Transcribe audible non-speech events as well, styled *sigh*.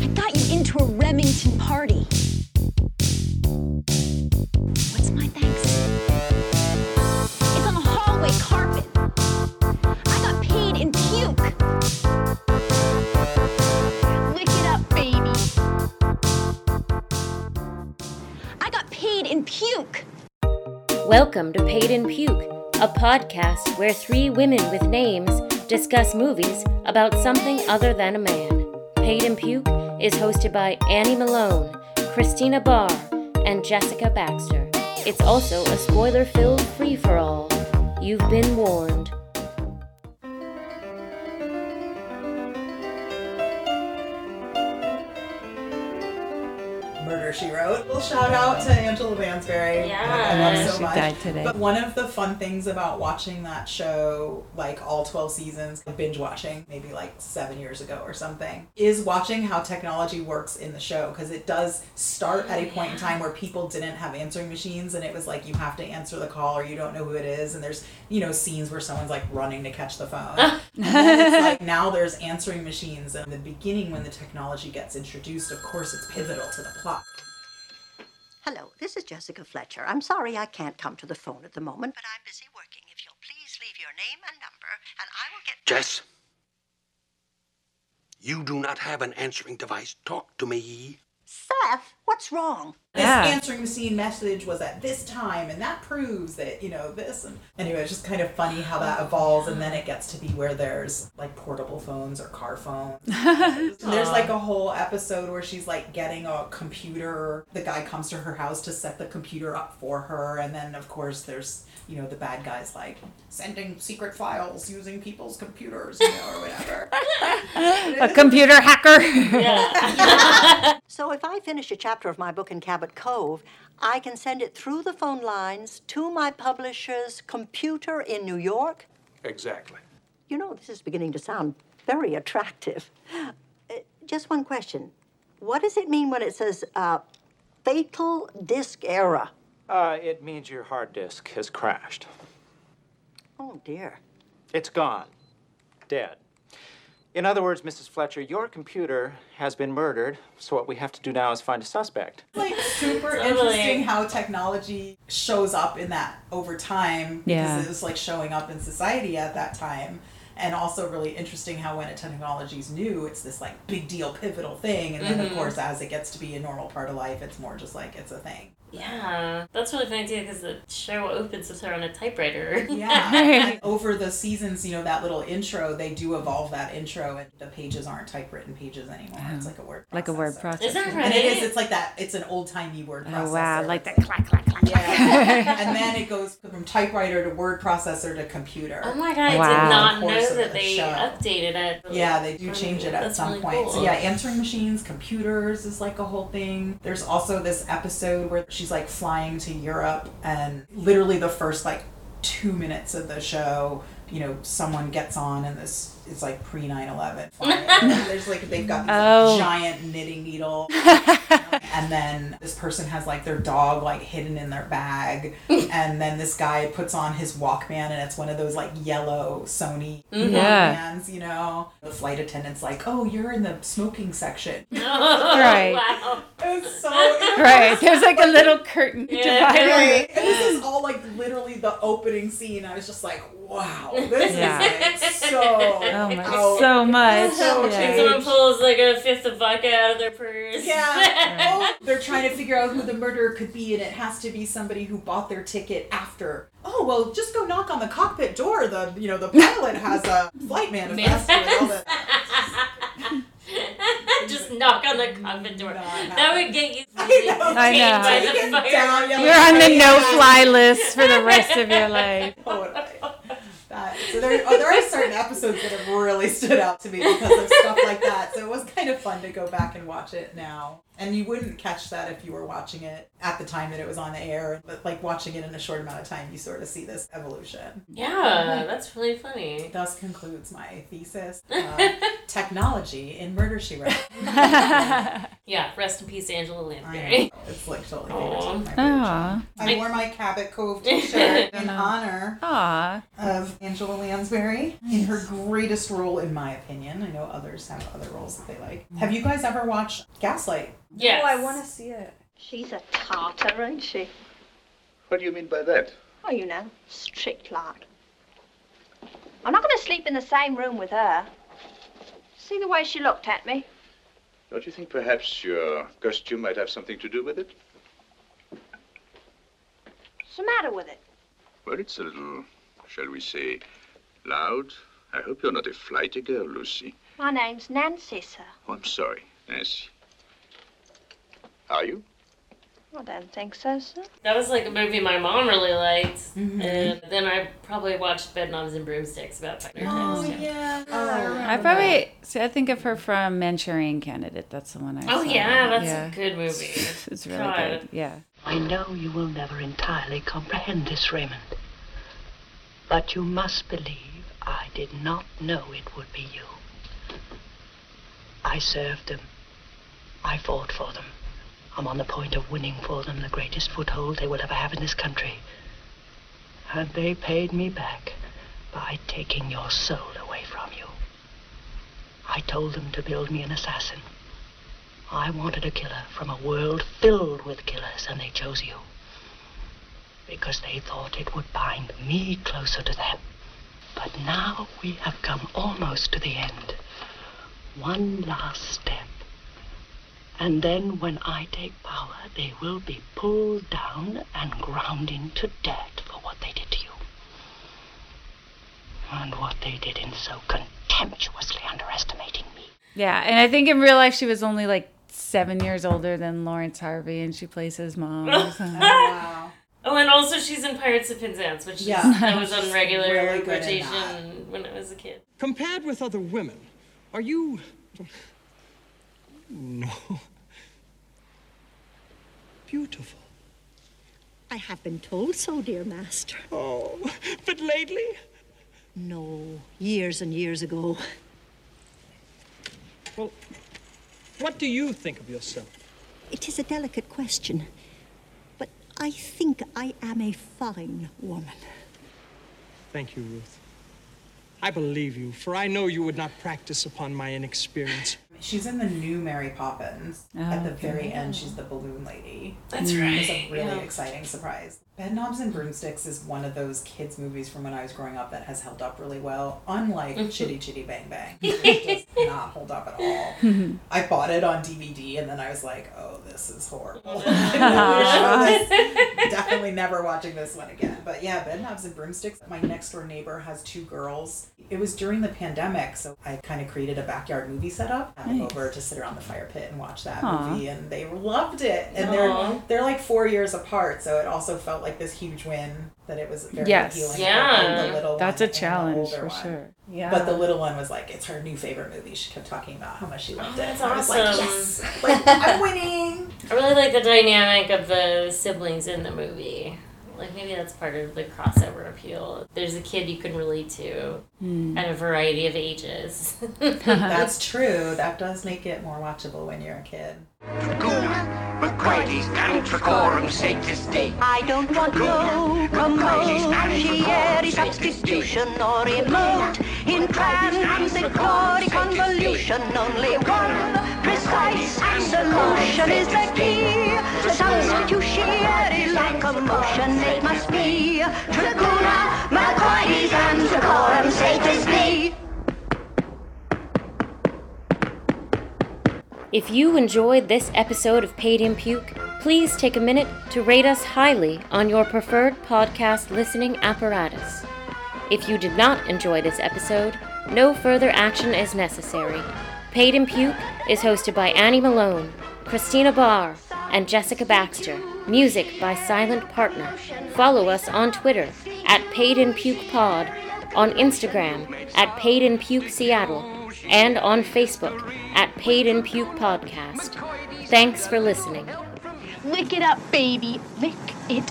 I got you into a Remington party. What's my thanks? It's on the hallway carpet. I got paid in puke. Lick it up, baby. I got paid in puke. Welcome to Paid in Puke, a podcast where three women with names discuss movies about something other than a man. Paid in Puke is hosted by Annie Malone, Christina Barr, and Jessica Baxter. It's also a spoiler filled free for all. You've been warned. Murder She Wrote. Little shout out to Angela Lansbury. Yeah. I love so She much. died today. But one of the fun things about watching that show, like all 12 seasons, binge watching, maybe like seven years ago or something, is watching how technology works in the show. Because it does start at a oh, point in time where people didn't have answering machines and it was like you have to answer the call or you don't know who it is. And there's, you know, scenes where someone's like running to catch the phone. *laughs* it's like now there's answering machines. And in the beginning, when the technology gets introduced, of course, it's pivotal to the plot. Hello, this is Jessica Fletcher. I'm sorry I can't come to the phone at the moment, but I'm busy working. If you'll please leave your name and number, and I will get. Jess, you do not have an answering device. Talk to me. Seth, what's wrong? this answering machine message was at this time and that proves that you know this and anyway it's just kind of funny how that evolves and then it gets to be where there's like portable phones or car phones. *laughs* There's like a whole episode where she's like getting a computer. The guy comes to her house to set the computer up for her and then of course there's you know the bad guys like sending secret files using people's computers you know or whatever. *laughs* A computer hacker. *laughs* So if I finish a chapter of my book in Cabot Cove, I can send it through the phone lines to my publisher's computer in New York? Exactly. You know, this is beginning to sound very attractive. Uh, just one question. What does it mean when it says uh, fatal disk error? Uh, it means your hard disk has crashed. Oh, dear. It's gone. Dead. In other words, Mrs. Fletcher, your computer has been murdered, so what we have to do now is find a suspect. like super interesting how technology shows up in that over time because Yeah. it was like showing up in society at that time and also really interesting how when a technology is new it's this like big deal pivotal thing and then of mm-hmm. course as it gets to be a normal part of life it's more just like it's a thing Yeah, that's really funny too because the show opens with her on a typewriter. *laughs* yeah *laughs* over the seasons you know that little intro they do evolve that intro and the pages aren't typewritten pages anymore it's uh-huh. like a word like a word processor. processor. Is that right? and it is it's like that it's an old timey word oh, processor Oh wow, like the It's clack clack clack. Yeah. *laughs* and then it goes from typewriter to word processor to computer. Oh my god, wow. I Wow. did not Course know that the they show. updated it. Yeah, they do change it at That's some really point. cool. So yeah, answering machines, computers is like a whole thing. There's also this episode where she's like flying to Europe and literally the first like two minutes of the show, you know, someone gets on and this it's like pre 9-11 *laughs* There's like they've got these Oh. giant knitting needle *laughs* and then this person has like their dog like hidden in their bag *laughs* and then this guy puts on his walkman and it's one of those like yellow sony mm-hmm. Yeah. walkmans you know the flight attendant's like oh you're in the smoking section *laughs* Right. Wow. it's so *laughs* Right. There's like a little curtain Yeah. divider. Right. And this is all like literally the opening scene. I was just like, wow, this Yeah. is like so. Oh my, out. so much. So Yeah. someone pulls like a fifth of vodka out of their purse. Yeah. Oh, they're trying to figure out who the murderer could be, and it has to be somebody who bought their ticket after. Oh well, just go knock on the cockpit door. The you know the pilot has a flight manifest with all the. *laughs* Just knock on the cockpit door. Not That would get you I really know. I detained know. by You the get fire. down, you're You're on the no-fly list for the rest of your life. Totally. *laughs* Oh, That, so there, oh, there are certain episodes that have really stood out to me because of stuff like that. So it was kind of fun to go back and watch it now. And you wouldn't catch that if you were watching it at the time that it was on the air. But like watching it in a short amount of time, you sort of see this evolution. Yeah, that's really funny. Thus concludes my thesis. Uh, *laughs* technology in Murder She Wrote. *laughs* Yeah, rest in peace, Angela Lansbury. It's like totally Aw. favorite. My favorite I wore my Cabot Cove *laughs* t-shirt in honor Aw. of Angela Lansbury in her greatest role, in my opinion. I know others have other roles that they like. Have you guys ever watched Gaslight? Yes. Oh, I want to see it. She's a tartar, ain't she? What do you mean by that? Oh, you know, strict like. I'm not going to sleep in the same room with her. See the way she looked at me? Don't you think perhaps your costume might have something to do with it? What's the matter with it? Well, it's a little, shall we say, loud. I hope you're not a flighty girl, Lucy. My name's Nancy, sir. Oh, I'm sorry, Nancy. Are you? I don't think so, sir. That was like a movie my mom really liked. Mm-hmm. And then I probably watched Bedknobs and Broomsticks about five times. too. Oh, yeah. I probably see. I think of her from Manchurian Candidate. That's the one I Oh saw. yeah, that's yeah. a good movie. *laughs* It's really God. good. Yeah. I know you will never entirely comprehend this, Raymond. But you must believe I did not know it would be you. I served them. I fought for them. I'm on the point of winning for them the greatest foothold they will ever have in this country. And they paid me back by taking your soul away from you. I told them to build me an assassin. I wanted a killer from a world filled with killers, and they chose you. Because they thought it would bind me closer to them. But now we have come almost to the end. One last step. And then when I take power, they will be pulled down and ground into dirt for what they did to you. And what they did in so contemptuously underestimating me. Yeah, and I think in real life she was only like seven years older than Laurence Harvey, and she plays his mom. *laughs* or. Wow. Oh, and also she's in Pirates of Penzance, which is, Yeah. that was on regular Really rotation when I was a kid. Compared with other women, are you. No. Beautiful. I have been told so, dear master. Oh, but lately? No, years and years ago. Well, what do you think of yourself? It is a delicate question, but I think I am a fine woman. Thank you, Ruth. I believe you, for I know you would not practice upon my inexperience. She's in the new Mary Poppins. At the oh, okay. very end, she's the balloon lady. That's mm. It was right. a really yeah. exciting surprise. Bedknobs and Broomsticks is one of those kids' movies from when I was growing up that has held up really well. Unlike Mm-hmm. *laughs* Chitty Chitty Bang Bang, it does *laughs* not hold up at all. *laughs* I bought it on DVD and then I was like, oh, this is horrible. Definitely never watching this one again. But yeah, Bedknobs and Broomsticks. My next door neighbor has two girls. It was during the pandemic, so I kind of created a backyard movie setup. Nice. over to sit around the fire pit and watch that Aw. movie, and they loved it. And Aw. they're they're like four years apart, so it also felt like this huge win that it was very Yes. appealing. Yeah. for the little That's one a challenge for one. sure. Yeah. But the little one was like, it's her new favorite movie. She kept talking about how much she loved Oh, it. that's And I was like, awesome. yes, like I'm *laughs* winning. I really like the dynamic of the siblings in the movie. Like maybe that's part of the crossover appeal. There's a kid you can relate to hmm. at a variety of ages. *laughs* *laughs* That's true. That does make it more watchable when you're a kid. Treguna, Mekoides Anticorum Sanctisti. I don't want no commodiary substitution or remote? In transitory convolution. Only one precise solution is the key. To substitutiary locomotion. It must be. Treguna, Mekoides Anticorum Sanctisti. If you enjoyed this episode of Paid in Puke, please take a minute to rate us highly on your preferred podcast listening apparatus. If you did not enjoy this episode, no further action is necessary. Paid in Puke is hosted by Annie Malone, Christina Barr, and Jessica Baxter. Music by Silent Partner. Follow us on Twitter at Paid in Puke Pod, on Instagram at Paid in Puke Seattle, and on Facebook at Paid and Puke Podcast. Thanks for listening. Lick it up, baby. Lick it